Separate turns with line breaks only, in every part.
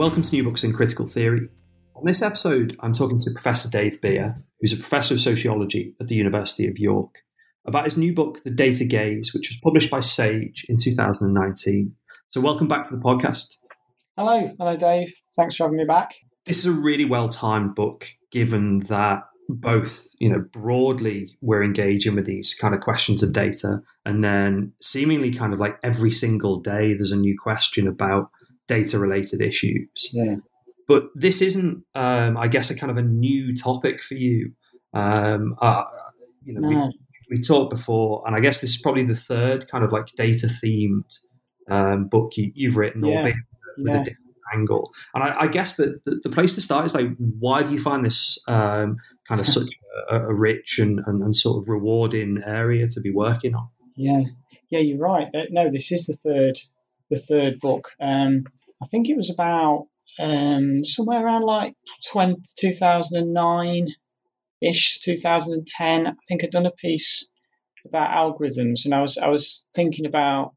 Welcome to New Books in Critical Theory. On this episode, I'm talking to Professor Dave Beer, who's a professor of sociology at the University of York, about his new book, The Data Gaze, which was published by Sage in 2019. So, welcome back to the podcast.
Hello, hello, Dave. Thanks for having me back.
This is a really well timed book, given that both, you know, broadly we're engaging with these kind of questions of data, and then seemingly kind of like every single day there's a new question about data related issues.
Yeah.
But this isn't, um, I guess, a kind of a new topic for you. Um, uh, you know,
No.
we, we talked before, and I guess this is probably the third kind of like data themed um, book you, you've written,
Yeah.
albeit with
Yeah.
a different angle. And I, I guess that the, the place to start is like, why do you find this um, kind of such a, a rich and, and, and sort of rewarding area to be working on?
Yeah, yeah, you're right. Uh, No, this is the third, the third book. Um, I think it was about um, somewhere around like 20, 2009 ish, 2010. I think I'd done a piece about algorithms, and I was I was thinking about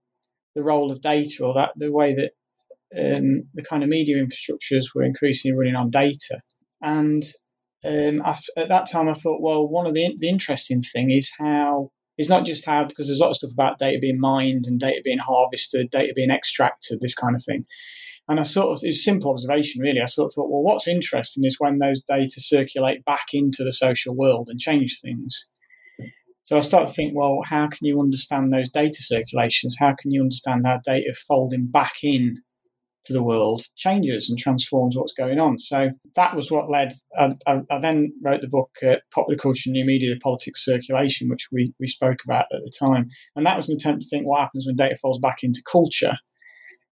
the role of data, or that the way that um, the kind of media infrastructures were increasingly running on data, and um, I, at that time I thought, well, one of the the interesting thing is how it's not just how because there's a lot of stuff about data being mined and data being harvested, data being extracted, this kind of thing. And I sort of it's a simple observation really. I sort of thought, well, what's interesting is when those data circulate back into the social world and change things. So I started to think, well, how can you understand those data circulations? How can you understand how data folding back in to the world changes and transforms what's going on? So that was what led. I, I, I then wrote the book uh, Popular Culture, New Media, Politics, Circulation, which we we spoke about at the time, and that was an attempt to think what happens when data falls back into culture.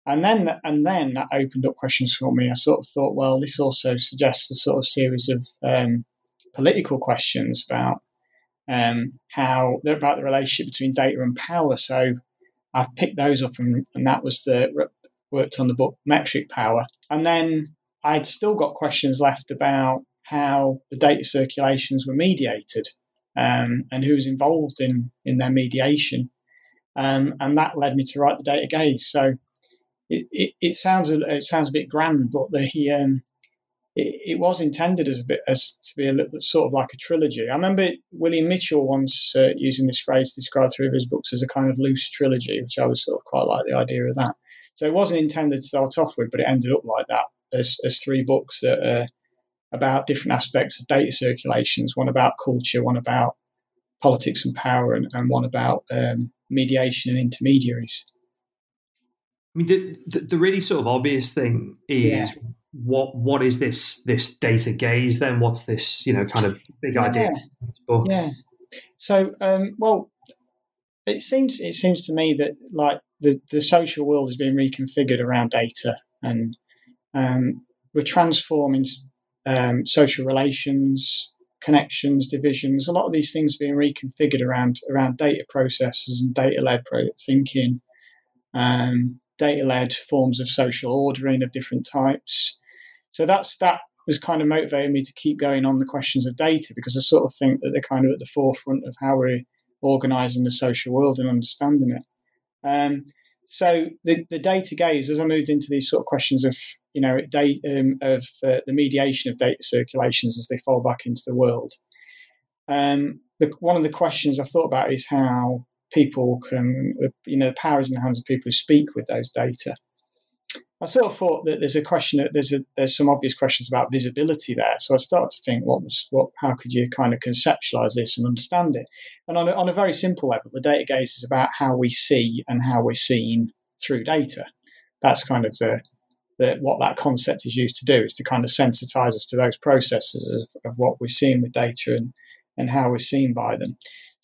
And then, and then that opened up questions for me. I sort of thought, well, this also suggests a sort of series of um, political questions about um, how about the relationship between data and power. So I picked those up, and, and that was the worked on the book Metric Power. And then I'd still got questions left about how the data circulations were mediated um, and who was involved in in their mediation. Um, and that led me to write the data gaze. So it, it, sounds a, it sounds a bit grand, but the um, it, it, was intended as a bit as to be a little bit sort of like a trilogy. I remember William Mitchell once uh, using this phrase to describe three of his books as a kind of loose trilogy, which I was sort of quite like the idea of that. So it wasn't intended to start off with, but it ended up like that as, as three books that are about different aspects of data circulations. One about culture, one about politics and power, and, and one about um, mediation and intermediaries.
I mean, the, the, the, really sort of obvious thing is
Yeah.
what what is this this data gaze? Then what's this you know kind of big idea
Yeah.
book?
Yeah. So, um, well, it seems it seems to me that like the the social world is being reconfigured around data, and um, we're transforming um, social relations, connections, divisions. A lot of these things are being reconfigured around around data processes and data led pro- thinking, um, data led forms of social ordering of different types. So that's that was kind of motivating me to keep going on the questions of data because I sort of think that they're kind of at the forefront of how we're organizing the social world and understanding it. Um, so the, the data gaze, as I moved into these sort of questions of you know data, um, of uh, the mediation of data circulations as they fall back into the world, um, the, one of the questions I thought about is how people can you know the power is in the hands of people who speak with those data. I sort of thought that there's a question that there's a there's some obvious questions about visibility there. So I started to think, what was what? How could you kind of conceptualize this and understand it? And on a, on a very simple level, the data gaze is about how we see and how we're seen through data. That's kind of the, the what that concept is used to do is to kind of sensitize us to those processes of, of what we're seeing with data and and how we're seen by them.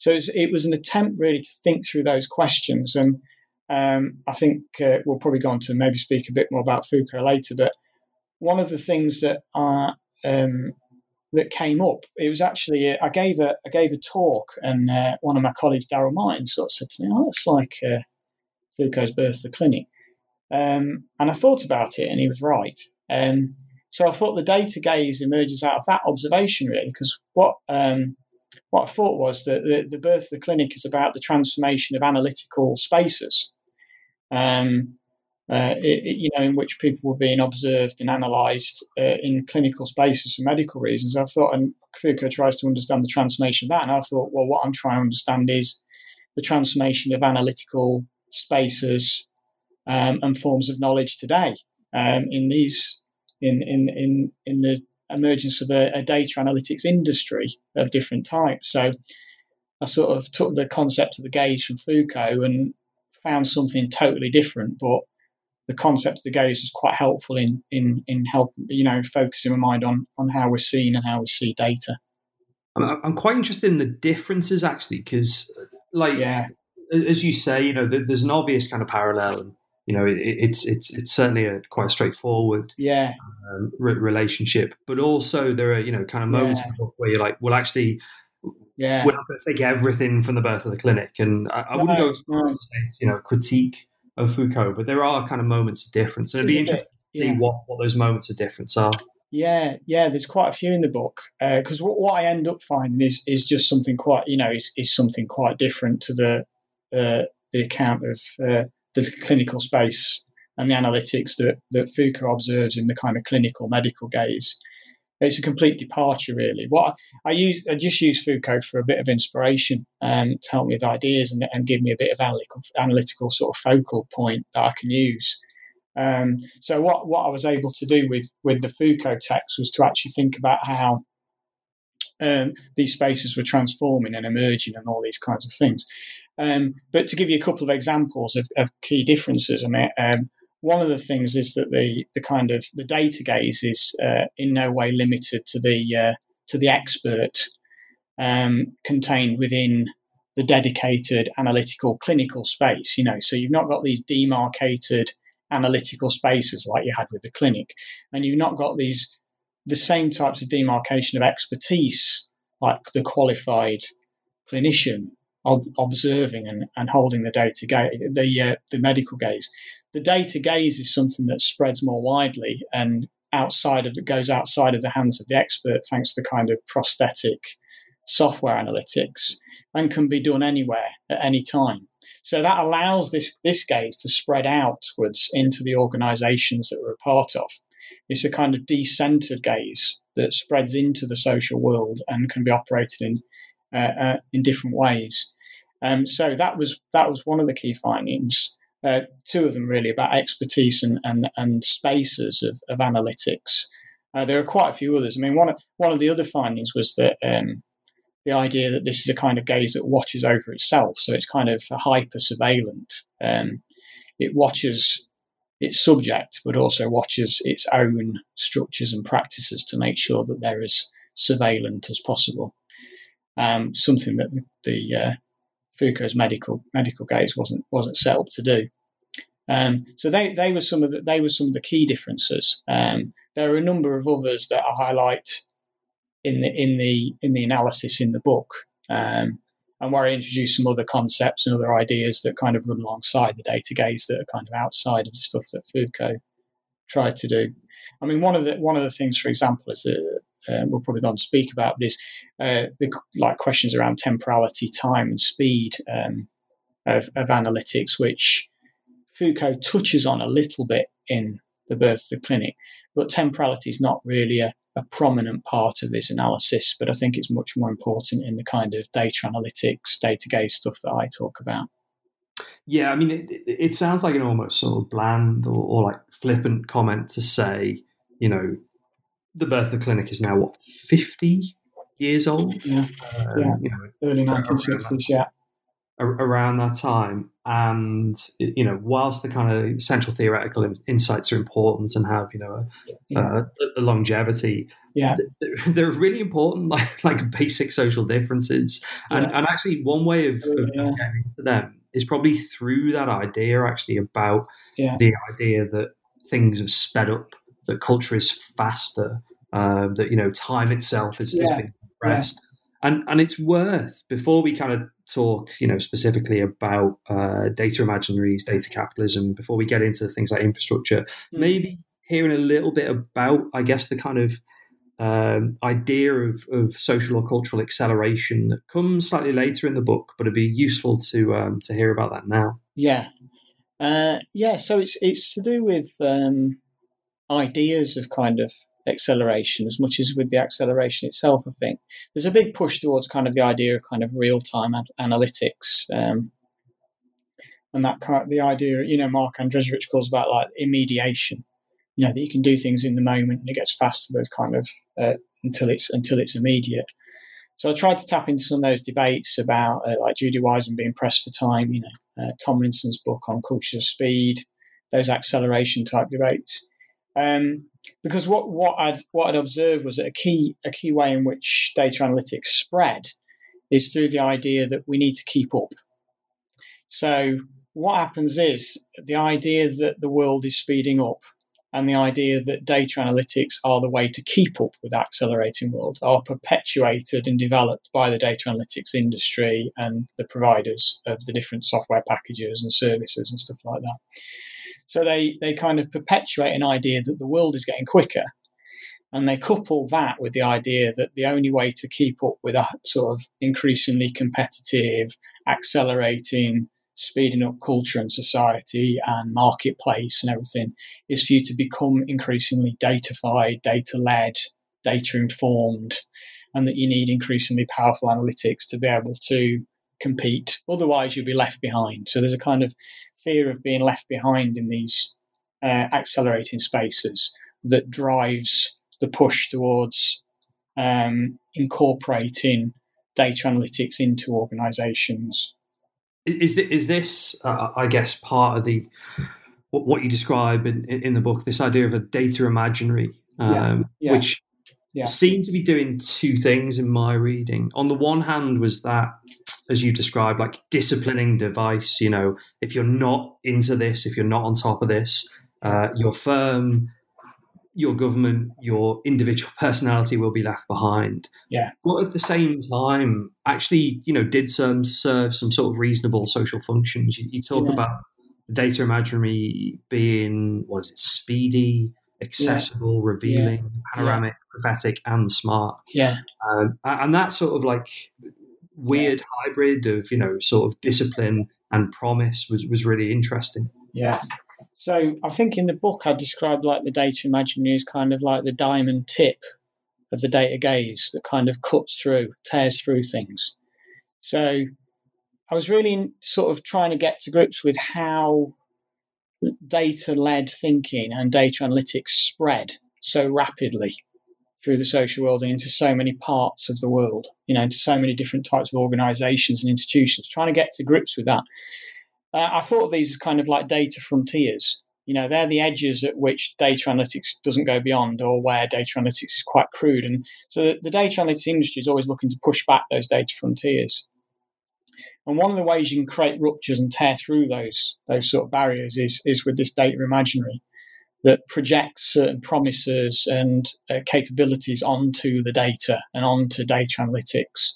So it was, an attempt really to think through those questions and. Um, I think uh, we'll probably go on to maybe speak a bit more about Foucault later. But one of the things that are, um, that came up, it was actually I gave a I gave a talk, and uh, one of my colleagues, Daryl Martin, sort of said to me, "Oh, it's like uh, Foucault's Birth of the Clinic," um, and I thought about it, and he was right. Um, so I thought the data gaze emerges out of that observation, really, because what um, what I thought was that the, the birth of the clinic is about the transformation of analytical spaces. Um, uh, it, it, you know, in which people were being observed and analysed uh, in clinical spaces for medical reasons. I thought, and Foucault tries to understand the transformation of that, and I thought, well, what I'm trying to understand is the transformation of analytical spaces um, and forms of knowledge today um, in these in in in in the emergence of a, a data analytics industry of different types. So I sort of took the concept of the gaze from Foucault and found something totally different, but the concept of the gaze was quite helpful in in in helping you know focusing my mind on on how we're seen and how we see data.
I'm quite interested in the differences actually, because like yeah. as you say, you know, there's an obvious kind of parallel, and you know, it, it's it's it's certainly a quite straightforward
yeah
um, re- relationship, but also there are you know kind of moments yeah. where you're like, well, actually,
yeah,
we're not going to take everything from the birth of the clinic, and I, I wouldn't go as far as you know critique of Foucault, but there are kind of moments of difference, and it'd be interesting to see what what those moments of difference are.
Yeah, yeah. There's quite a few in the book because uh, what, what, I end up finding is is just something quite you know is, is something quite different to the uh, the account of uh, the clinical space and the analytics that that Foucault observes in the kind of clinical medical gaze. It's a complete departure, really. What I, I use, I just use Foucault for a bit of inspiration um, to help me with ideas and, and give me a bit of analytical, analytical sort of focal point that I can use. Um, so what what I was able to do with with the Foucault text was to actually think about how um, these spaces were transforming and emerging and all these kinds of things. Um, but to give you a couple of examples of, of key differences, I mean, um, one of the things is that the the kind of the data gaze is uh, in no way limited to the uh, to the expert um, contained within the dedicated analytical clinical space. You know, so you've not got these demarcated analytical spaces like you had with the clinic. And you've not got these the same types of demarcation of expertise like the qualified clinician ob- observing and, and holding the data gaze, the uh, the medical gaze. The data gaze is something that spreads more widely and outside of that goes outside of the hands of the expert thanks to the kind of prosthetic software analytics and can be done anywhere at any time. So that allows this, this gaze to spread outwards into the organizations that we're a part of. It's a kind of decentered gaze that spreads into the social world and can be operated in uh, uh, in different ways. Um, so that was that was one of the key findings. Uh, two of them really about expertise and and, and spaces of, of analytics. Uh, there are quite a few others. I mean, one of, one of the other findings was that um, the idea that this is a kind of gaze that watches over itself. So it's kind of hyper surveillant. Um, it watches its subject, but also watches its own structures and practices to make sure that they're as surveillant as possible. Um, something that the, the uh, Foucault's medical medical gaze wasn't wasn't set up to do. Um, so they, they were some of the they were some of the key differences. Um, there are a number of others that I highlight in the in the in the analysis in the book, um, and where I introduce some other concepts and other ideas that kind of run alongside the data gaze that are kind of outside of the stuff that Foucault tried to do. I mean, one of the one of the things, for example, is that uh, we'll probably go on to speak about, but is uh, the like questions around temporality, time, and speed um, of, of analytics, which Foucault touches on a little bit in the birth of the clinic, but temporality is not really a, a prominent part of his analysis, but I think it's much more important in the kind of data analytics, data gaze stuff that I talk about.
Yeah, I mean, it, it sounds like an almost sort of bland or, or, like flippant comment to say, you know, the birth of the clinic is now what fifty years old.
Yeah, um, yeah. You know, early nineteen sixties. Yeah,
around that time. And you know, whilst the kind of central theoretical insights are important and have you know a, yeah. a, a longevity,
yeah,
they're, they're, really important, like like basic social differences. And yeah. and actually, one way of, of yeah. getting to them is probably through that idea, actually, about the idea that things have sped up, that culture is faster, uh, that you know time itself is, is being compressed and and it's worth before we kind of talk, you know, specifically about uh, data imaginaries, data capitalism. Before we get into things like infrastructure, mm. maybe hearing a little bit about, I guess, the kind of um, idea of, of social or cultural acceleration that comes slightly later in the book, but it'd be useful to um, to hear about that now.
Yeah, Uh, yeah, so it's it's to do with um, ideas of kind of acceleration as much as with the acceleration itself. I think there's a big push towards kind of the idea of kind of real time analytics. Um, and that kind of, the idea, you know, Mark Andrejevic calls about like immediation. You know that you can do things in the moment and it gets faster. Those kind of uh, until it's until it's immediate. So I tried to tap into some of those debates about uh, like Judy Wajcman being pressed for time. You know, uh, Tomlinson's book on culture of speed, those acceleration type debates. Um, because what what I'd what I'd observed was that a key a key way in which data analytics spread is through the idea that we need to keep up. So what happens is the idea that the world is speeding up and the idea that data analytics are the way to keep up with that accelerating world are perpetuated and developed by the data analytics industry and the providers of the different software packages and services and stuff like that. So they, they kind of perpetuate an idea that the world is getting quicker. And they couple that with the idea that the only way to keep up with a sort of increasingly competitive, accelerating, speeding up culture and society and marketplace and everything is for you to become increasingly datafied, data led, data informed, and that you need increasingly powerful analytics to be able to compete. Otherwise, you'll be left behind. So there's a kind of fear of being left behind in these uh, accelerating spaces that drives the push towards um, incorporating data analytics into organizations
is this, is this uh, I guess, part of the what, what you describe in, in, the book? This idea of a data imaginary, um, yeah. Yeah. which yeah. seemed to be doing two things in my reading. On the one hand, was that as you described, like disciplining device. You know, if you're not into this, if you're not on top of this, uh, your firm your government, your individual personality will be left behind.
Yeah.
But at the same time, actually, you know, did some serve some sort of reasonable social functions. You, you talk yeah. about the data imaginary being what is it, speedy, accessible, yeah. revealing, yeah. panoramic, prophetic, and smart.
Yeah.
Um, and that sort of like weird hybrid of you know sort of discipline and promise was was really interesting.
Yeah. So I think in the book I described like the data imaginary as kind of like the diamond tip of the data gaze that kind of cuts through, tears through things. So I was really sort of trying to get to grips with how data led thinking and data analytics spread so rapidly through the social world and into so many parts of the world, you know, into so many different types of organizations and institutions, trying to get to grips with that. Uh, I thought of these as kind of like data frontiers. You know, they're the edges at which data analytics doesn't go beyond, or where data analytics is quite crude. And so the, the data analytics industry is always looking to push back those data frontiers. And one of the ways you can create ruptures and tear through those those sort of barriers is is with this data imaginary that projects certain promises and uh, capabilities onto the data and onto data analytics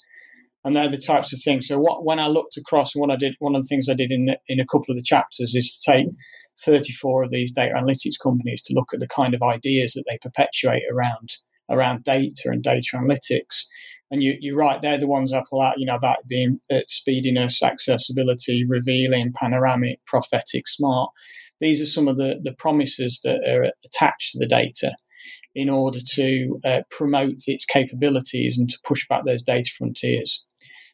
and they're the types of things. So what when I looked across, what I did, one of the things I did in the, in a couple of the chapters is to take 34 of these data analytics companies to look at the kind of ideas that they perpetuate around around data and data analytics. And you, you're right, they're the ones I pull out, you know, about being uh, speediness, accessibility, revealing, panoramic, prophetic, smart. These are some of the, the promises that are attached to the data in order to uh, promote its capabilities and to push back those data frontiers.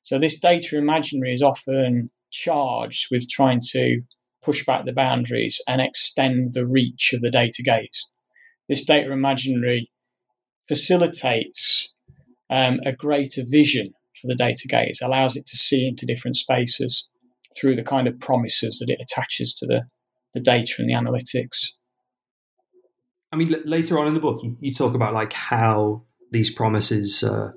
So this data imaginary is often charged with trying to push back the boundaries and extend the reach of the data gaze. This data imaginary facilitates um, a greater vision for the data gaze, allows it to see into different spaces through the kind of promises that it attaches to the, the data and the analytics.
I mean, l- later on in the book, you, you, talk about like how these promises uh,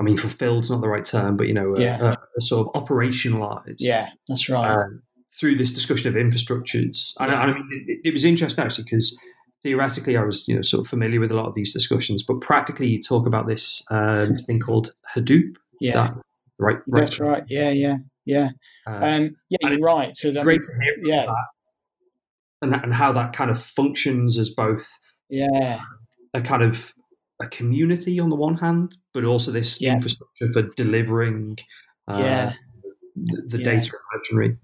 I mean, fulfilled's not the right term, but you know, yeah. uh, uh, sort of operationalized.
Yeah, that's right. Um,
through this discussion of infrastructures, and, yeah. I, I mean, it, it, was interesting actually because theoretically, I was you know sort of familiar with a lot of these discussions, but practically, you talk about this um, thing called Hadoop. Is yeah, right,
right. That's right. Yeah, yeah, yeah. Um, um yeah, you're right.
So that, great to hear. Yeah, and and how that kind of functions as both.
Yeah.
A kind of a community on the one hand, but also this yeah. infrastructure for delivering uh, yeah. the, the yeah. data imaginary.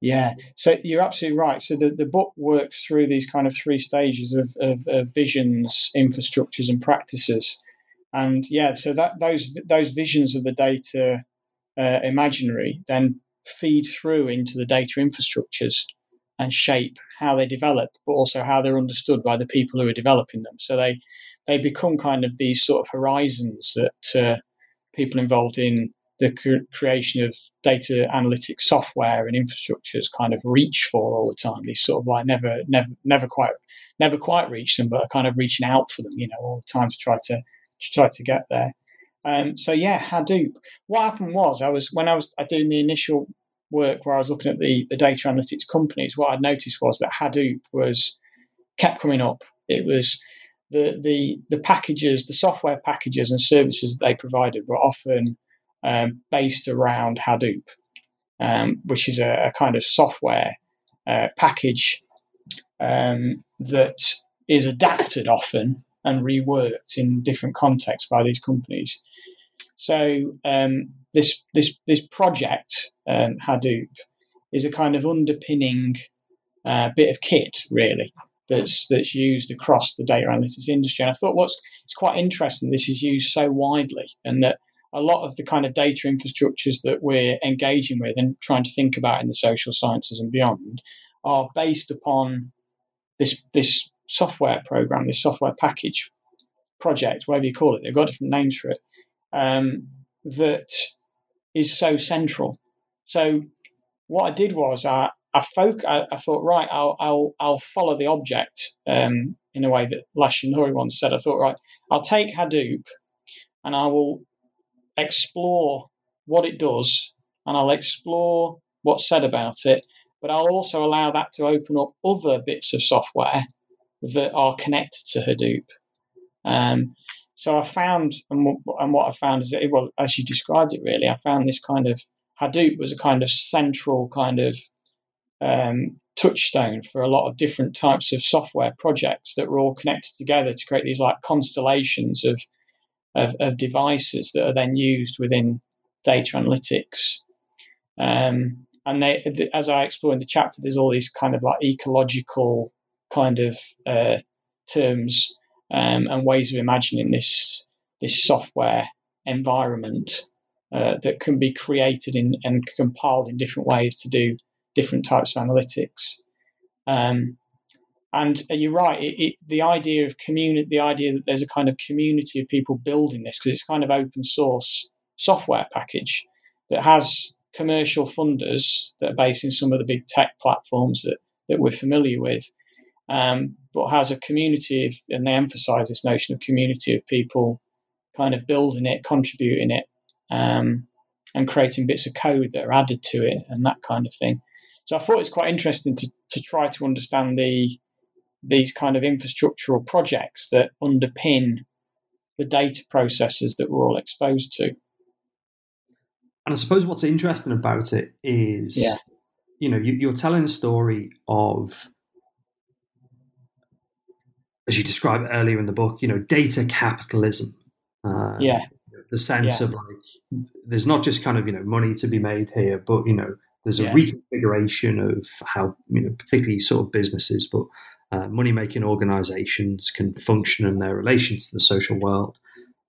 Yeah, so you're absolutely right. So the, the book works through these kind of three stages of, of, of visions, infrastructures, and practices. And yeah, so that those those visions of the data uh, imaginary then feed through into the data infrastructures and shape how they develop, but also how they're understood by the people who are developing them. So they they become kind of these sort of horizons that uh, people involved in the creation of data analytics software and infrastructures kind of reach for all the time. These sort of like never, never, never quite, never quite reach them, but are kind of reaching out for them, you know, all the time to try to, to try to get there. Um, so yeah, Hadoop. What happened was I was when I was doing the initial work where I was looking at the the data analytics companies. What I'd noticed was that Hadoop was kept coming up. It was the the the packages, the software packages and services that they provided were often um, based around Hadoop, um, which is a, a, kind of software uh, package um, that is adapted often and reworked in different contexts by these companies. So um, this this this project um, Hadoop is a kind of underpinning uh, bit of kit, really, that's that's used across the data analytics industry. And I thought what's it's quite interesting. This is used so widely, and that a lot of the kind of data infrastructures that we're engaging with and trying to think about in the social sciences and beyond are based upon this this software program, this software package project, whatever you call it. They've got different names for it. Um, that is so central. So what I did was I I, folk, I, I thought right I'll I'll I'll follow the object um, in a way that Lash and Lury once said. I thought right I'll take Hadoop and I will explore what it does and I'll explore what's said about it, but I'll also allow that to open up other bits of software that are connected to Hadoop. Um, so I found, and what, and what I found is that, well, as you described it, really, I found this kind of Hadoop was a kind of central kind of um, touchstone for a lot of different types of software projects that were all connected together to create these like constellations of of, of devices that are then used within data analytics. Um, and they, as I explore in the chapter, there's all these kind of like ecological kind of uh, terms um, and ways of imagining this this software environment uh, that can be created in, and compiled in different ways to do different types of analytics. Um, and you're right. It, it, the idea of community, the idea that there's a kind of community of people building this because it's kind of open source software package that has commercial funders that are based in some of the big tech platforms that that we're familiar with, um, but has a community of, and they emphasise this notion of community of people kind of building it, contributing it, um, and creating bits of code that are added to it and that kind of thing. So I thought it's quite interesting to to try to understand the these kind of infrastructural projects that underpin the data processes that we're all exposed to.
And I suppose what's interesting about it is, yeah. you know, you, are telling a story of, as you described earlier in the book, you know, data capitalism.
Uh, yeah.
The sense yeah. of like, there's not just kind of, you know, money to be made here, but, you know, there's a yeah. reconfiguration of how, you know, particularly sort of businesses, but uh, money making organizations can function in their relations to the social world.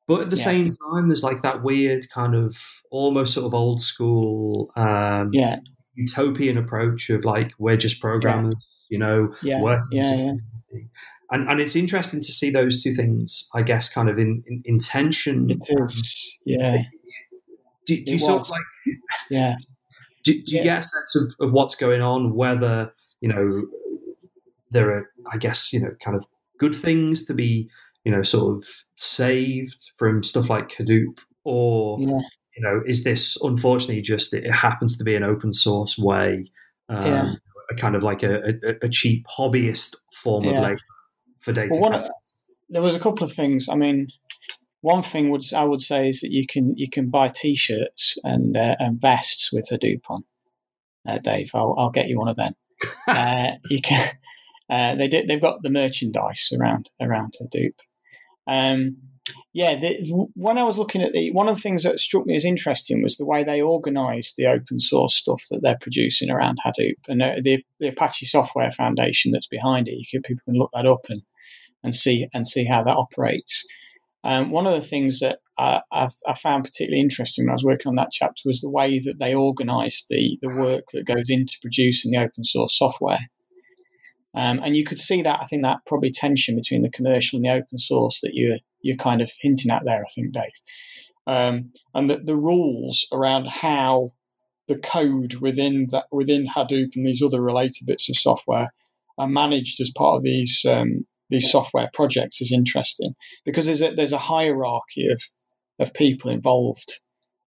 But at the yeah. same time, there's like that weird kind of almost sort of old school um,
yeah.
utopian approach of like, we're just programmers, you know,
yeah. working. Yeah, yeah.
And, and it's interesting to see those two things, I guess, kind of in, in, in tension.
It is, yeah.
Do, do you sort of like,
yeah.
Do, do you get a sense of, of what's going on, whether, you know, there are, I guess, you know, kind of good things to be, you know, sort of saved from stuff like Hadoop, or yeah. you know, is this unfortunately just it happens to be an open source way, um, yeah. a kind of like a, a, a cheap hobbyist form yeah. of labor for data. Well, one,
there was a couple of things. I mean, one thing would I would say is that you can you can buy T-shirts and uh, and vests with Hadoop on. Uh, Dave, I'll, I'll get you one of them. uh, you can uh, they did, they've got the merchandise around around Hadoop. Um, yeah, the, when I was looking at the one of the things that struck me as interesting was the way they organised the open source stuff that they're producing around Hadoop and the, the Apache Software Foundation that's behind it. You can people can look that up and and see and see how that operates. Um, one of the things that I, I, I, found particularly interesting when I was working on that chapter was the way that they organised the the work that goes into producing the open source software. Um, and you could see that I think that probably tension between the commercial and the open source that you you're kind of hinting at there, I think, Dave. Um, and that the rules around how the code within that within Hadoop and these other related bits of software are managed as part of these um, these software projects is interesting because there's a there's a hierarchy of of people involved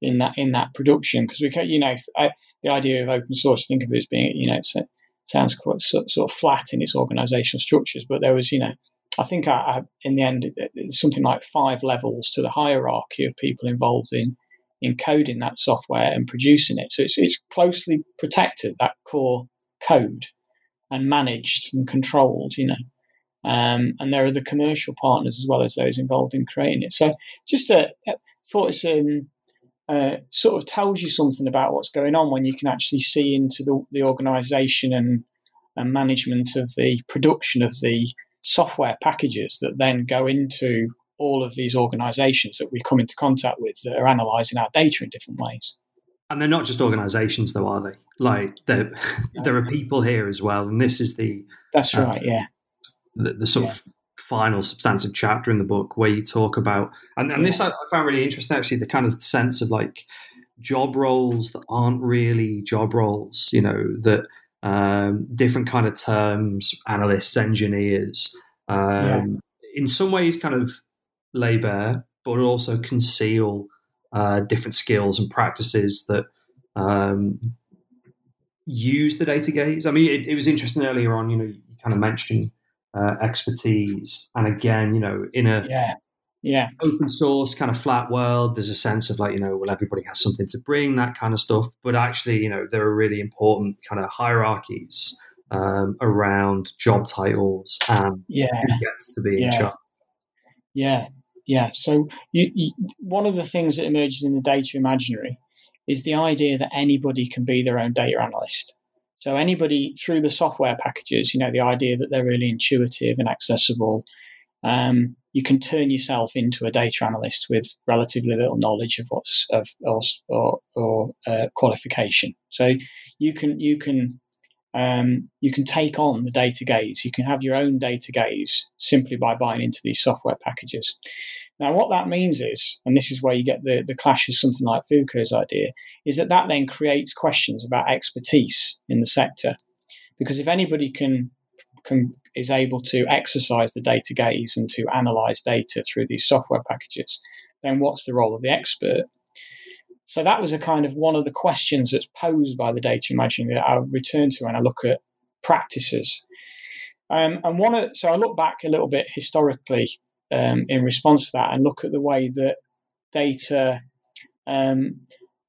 in that in that production because we can you know I, the idea of open source think of it as being you know it sounds quite sort, sort of flat in its organizational structures but there was you know I think I, I, in the end, something like five levels to the hierarchy of people involved in in coding that software and producing it. So it's, it's closely protected that core code and managed and controlled, you know. Um, and there are the commercial partners as well as those involved in creating it. So just a, I thought it's um, uh, sort of tells you something about what's going on when you can actually see into the, the organisation and, and management of the production of the software packages that then go into all of these organizations that we come into contact with that are analyzing our data in different ways.
And they're not just organizations, though, are they? Like there, there are people here as well, and this is the
that's uh, right, yeah,
the, the sort yeah. of final substantive chapter in the book where you talk about, and, and yeah. this I, I found really interesting actually, the kind of sense of like job roles that aren't really job roles, you know, that um, different kind of terms, analysts, engineers. Um, yeah. In some ways, kind of lay bare, but also conceal uh, different skills and practices that um, use the data gaze. I mean, it, it, was interesting earlier on. You know, you kind of mentioned uh, expertise, and again, you know, in a
yeah. Yeah.
open source kind of flat world there's a sense of like you know well everybody has something to bring that kind of stuff. But actually you know there are really important kind of hierarchies um, around job titles and
yeah.
who gets to be
yeah.
in charge.
Yeah. Yeah. So you, you, one of the things that emerges in the data imaginary is the idea that anybody can be their own data analyst so anybody through the software packages you know the idea that they're really intuitive and accessible um, you can turn yourself into a data analyst with relatively little knowledge of what's of or or, uh, qualification. So you can you can um, you can take on the data gaze. You can have your own data gaze simply by buying into these software packages. Now, what that means is, and this is where you get the, the clash with something like Foucault's idea, is that that then creates questions about expertise in the sector. Because if anybody can can is able to exercise the data gaze and to analyze data through these software packages, then what's the role of the expert? So that was a kind of one of the questions that's posed by the data imaginary that I'll return to when I look at practices. Um, and one of, so I look back a little bit historically um, in response to that and look at the way that data um,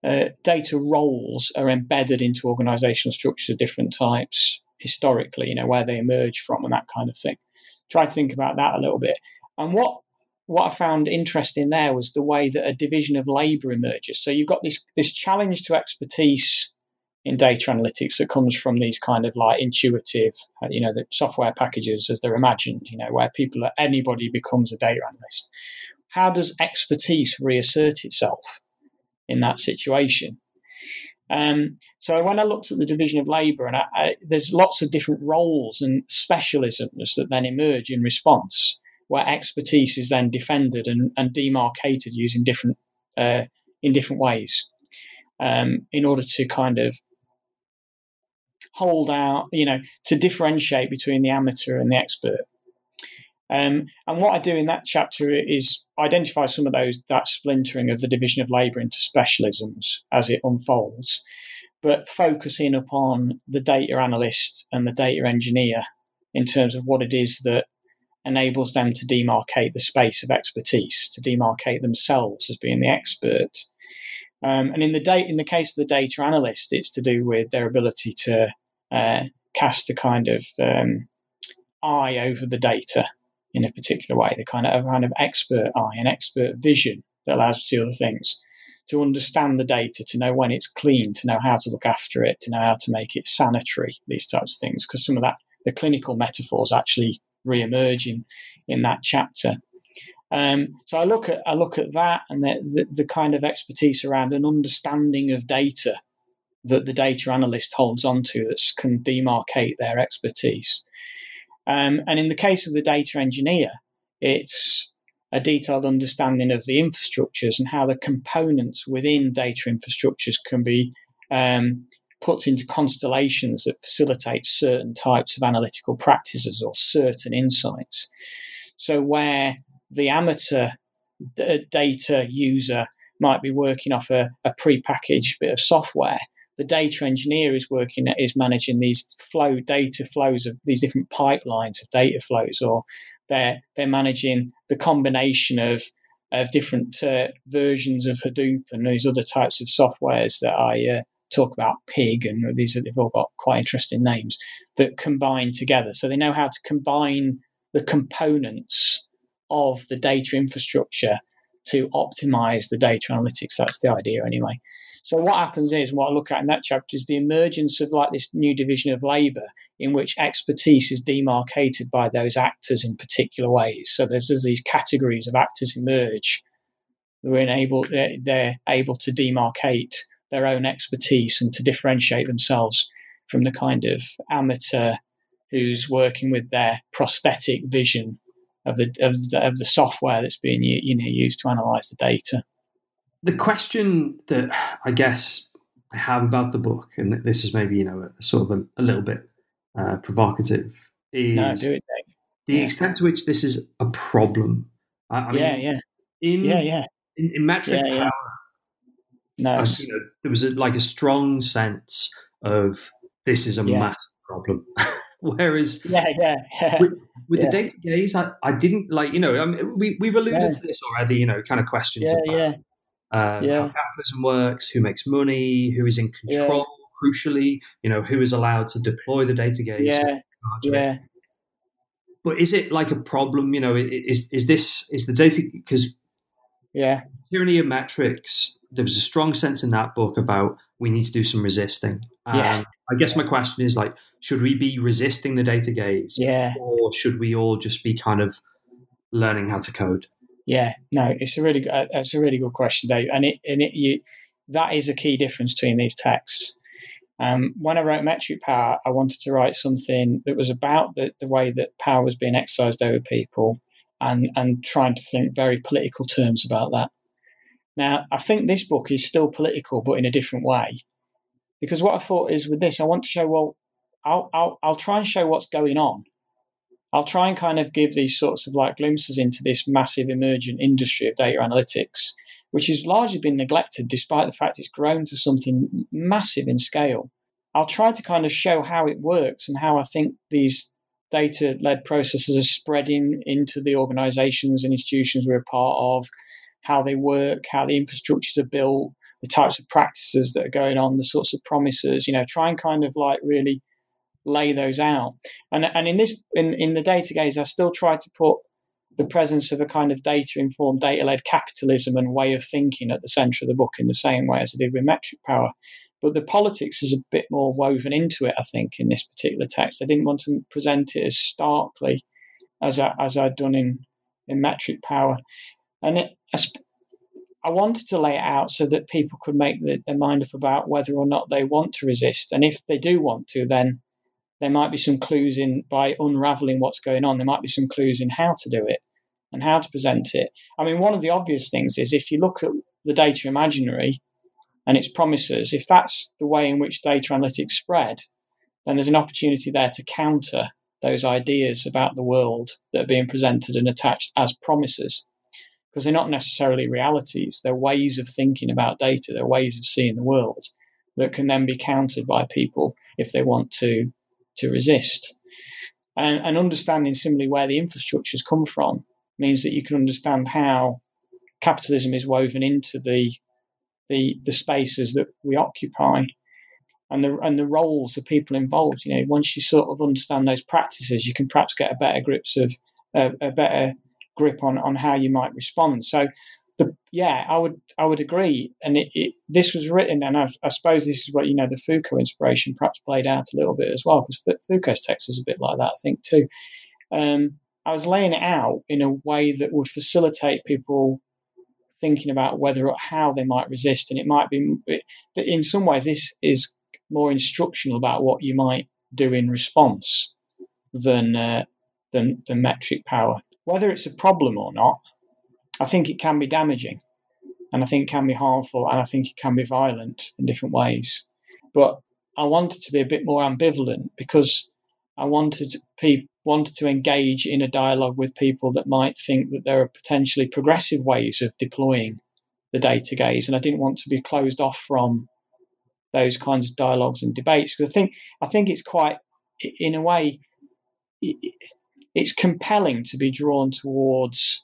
uh, data roles are embedded into organizational structures of different types historically, you know, where they emerge from and that kind of thing. Try to think about that a little bit. And what what I found interesting there was the way that a division of labour emerges. So you've got this this challenge to expertise in data analytics that comes from these kind of like intuitive, uh, you know, the software packages as they're imagined, you know, where people, anybody becomes a data analyst. How does expertise reassert itself in that situation? Um, so when I looked at the division of labour, and I, I, there's lots of different roles and specialisms that then emerge in response, where expertise is then defended and, and demarcated using different uh, in different ways, um, in order to kind of hold out, you know, to differentiate between the amateur and the expert. Um, and what I do in that chapter is identify some of those that splintering of the division of labour into specialisms as it unfolds, but focusing upon the data analyst and the data engineer in terms of what it is that enables them to demarcate the space of expertise, to demarcate themselves as being the expert. Um, and in the data, in the case of the data analyst, it's to do with their ability to uh, cast a kind of um, eye over the data in a particular way, the kind of kind of expert eye an expert vision that allows us to see other things, to understand the data, to know when it's clean, to know how to look after it, to know how to make it sanitary, these types of things, because some of that the clinical metaphors actually re-emerging in that chapter. Um, so I look at I look at that and the, the, the kind of expertise around an understanding of data that the data analyst holds onto that can demarcate their expertise. Um, and in the case of the data engineer, it's a detailed understanding of the infrastructures and how the components within data infrastructures can be um, put into constellations that facilitate certain types of analytical practices or certain insights. So, where the amateur d- data user might be working off a, a pre-packaged bit of software, the data engineer is working is managing these flow data flows of these different pipelines of data flows, or they're they're managing the combination of of different uh, versions of Hadoop and these other types of softwares that I uh, talk about pig and these are, they've all got quite interesting names that combine together. So they know how to combine the components of the data infrastructure to optimize the data analytics. That's the idea anyway. So what happens is, and what I look at in that chapter is the emergence of like this new division of labour in which expertise is demarcated by those actors in particular ways. So there's, there's these categories of actors emerge. They're able, they're, they're able to demarcate their own expertise and to differentiate themselves from the kind of amateur who's working with their prosthetic vision of the of the, of the software that's being you know used to analyze the data.
The question that I guess I have about the book, and this is maybe you know a, sort of a, a little bit uh, provocative, is
no, it,
the yeah. extent to which this is a problem. I, I
yeah, mean, yeah,
in,
yeah, yeah.
In, in metric
yeah,
power,
Nice.
you know, there was a, like a strong sense of this is a yeah. massive problem. Whereas,
yeah, yeah, yeah.
with, with yeah. the data gaze, I, I didn't like, you know, I mean, we, we've alluded yeah. to this already, you know, kind of questions
yeah,
about
yeah.
Uh, how capitalism works, who makes money, who is in control, crucially, you know, who is allowed to deploy the data gaze.
Yeah, yeah.
But is it like a problem? You know, is is this is the data because
yeah,
tyranny of metrics there was a strong sense in that book about we need to do some resisting.
Yeah.
I guess my question is like, should we be resisting the data gaze?
Yeah.
Or should we all just be kind of learning how to code?
Yeah, no, it's a really good, it's a really good question, Dave, and it and it you that is a key difference between these texts. Um, when I wrote Metric Power, I wanted to write something that was about the, the way that power was being exercised over people, and and trying to think very political terms about that. Now, I think this book is still political, but in a different way. Because what I thought is with this, I want to show, well, I'll, I'll, I'll try and show what's going on. I'll try and kind of give these sorts of like glimpses into this massive emergent industry of data analytics, which has largely been neglected despite the fact it's grown to something massive in scale. I'll try to kind of show how it works and how I think these data led processes are spreading into the organizations and institutions we're a part of, how they work, how the infrastructures are built, the types of practices that are going on, the sorts of promises, you know, try and kind of like really lay those out. And and in this in, in the data gaze, I still try to put the presence of a kind of data informed, data led capitalism and way of thinking at the center of the book in the same way as I did with metric power. But the politics is a bit more woven into it, I think, in this particular text. I didn't want to present it as starkly as I, as I'd done in in metric power. And it, I wanted to lay it out so that people could make the, their mind up about whether or not they want to resist. And if they do want to, then there might be some clues in by unraveling what's going on. There might be some clues in how to do it and how to present it. I mean, one of the obvious things is if you look at the data imaginary and its promises, if that's the way in which data analytics spread, then there's an opportunity there to counter those ideas about the world that are being presented and attached as promises because they're not necessarily realities. They're ways of thinking about data, they're ways of seeing the world that can then be countered by people if they want to to resist. And, and understanding similarly where the infrastructures come from means that you can understand how capitalism is woven into the the, the spaces that we occupy and the and the roles the people involved. You know, once you sort of understand those practices, you can perhaps get a better grips of a, a better grip on on how you might respond. So yeah, I would I would agree. And it, it this was written, and I, I, suppose this is what you know the Foucault inspiration perhaps played out a little bit as well, because Foucault's text is a bit like that, I think too. Um, I was laying it out in a way that would facilitate people thinking about whether or how they might resist, and it might be it, in some ways this is more instructional about what you might do in response than uh, than the metric power. Whether it's a problem or not, I think it can be damaging and I think it can be harmful and I think it can be violent in different ways. But I wanted to be a bit more ambivalent because I wanted pe- wanted to engage in a dialogue with people that might think that there are potentially progressive ways of deploying the data gaze, and I didn't want to be closed off from those kinds of dialogues and debates because I think I think it's quite, in a way, it's compelling to be drawn towards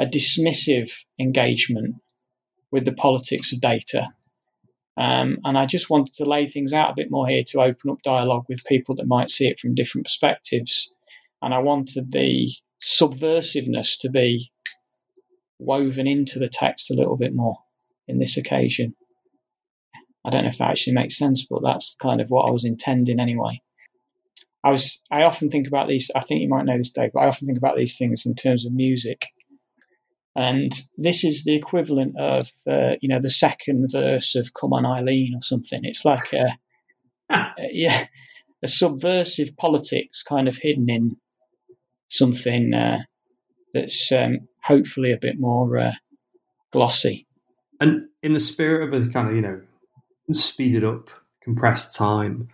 a dismissive engagement with the politics of data. Um, and I just wanted to lay things out a bit more here to open up dialogue with people that might see it from different perspectives. And I wanted the subversiveness to be woven into the text a little bit more in this occasion. I don't know if that actually makes sense, but that's kind of what I was intending anyway. I was I often think about these. I think you might know this, Dave, but I often think about these things in terms of music. And this is the equivalent of, uh, you know, the second verse of "Come On Eileen" or something. It's like a, a, yeah, a subversive politics kind of hidden in something uh, that's um, hopefully a bit more uh, glossy.
And in the spirit of a kind of, you know, speeded up, compressed time.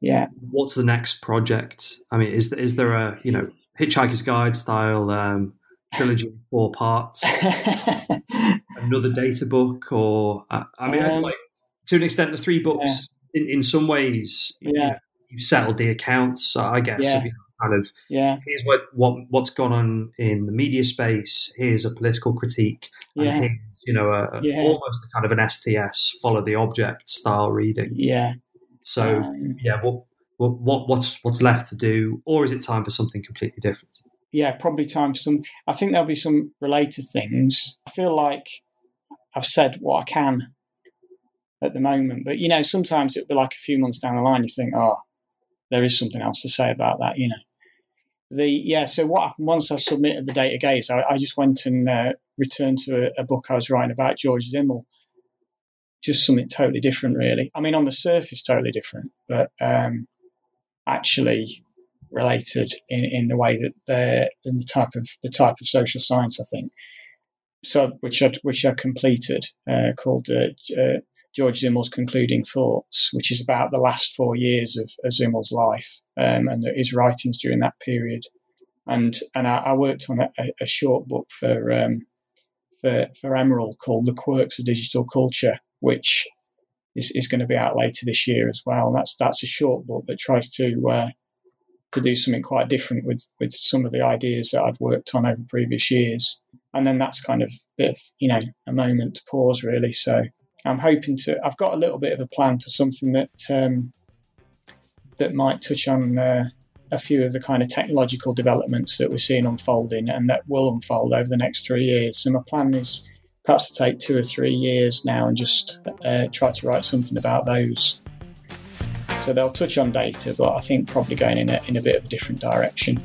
Yeah.
What's the next project? I mean, is is there a you know Hitchhiker's Guide style um, trilogy in four parts, another data book, or uh, I mean, um, like to an extent, the three books yeah. in, in some ways, yeah. you know, you've settled the accounts, I guess. Yeah. kind of,
yeah.
Here's what, what what's gone on in the media space. Here's a political critique.
Yeah.
here's, you know, a, almost kind of an STS, follow the object style reading.
Yeah.
So um, yeah, what, what what's what's left to do, or is it time for something completely different?
Yeah, probably time for some. I think there'll be some related things. I feel like I've said what I can at the moment, but you know, sometimes it'll be like a few months down the line, you think, oh, there is something else to say about that, you know. The yeah, so what happened once I submitted the data gaze, I, I just went and uh, returned to a, a, book I was writing about George Simmel. Just something totally different, really. I mean, on the surface, totally different, but um, actually related in, in the way that they're in the type of the type of social science, I think. So, which I which I completed, uh, called uh, uh, George Simmel's Concluding Thoughts, which is about the last four years of, of Simmel's life um, and his writings during that period. And and I, I worked on a, a, short book for um, for for Emerald called The Quirks of Digital Culture, which is, is going to be out later this year as well. And that's that's a short book that tries to uh, to do something quite different with with some of the ideas that I'd worked on over previous years. And then that's kind of of, you know, a moment to pause really. So I'm hoping to I've got a little bit of a plan for something that um, that might touch on uh, a few of the kind of technological developments that we're seeing unfolding and that will unfold over the next three years. So my plan is perhaps to take two or three years now and just uh, try to write something about those. So they'll touch on data, but I think probably going in a, in a bit of a different direction.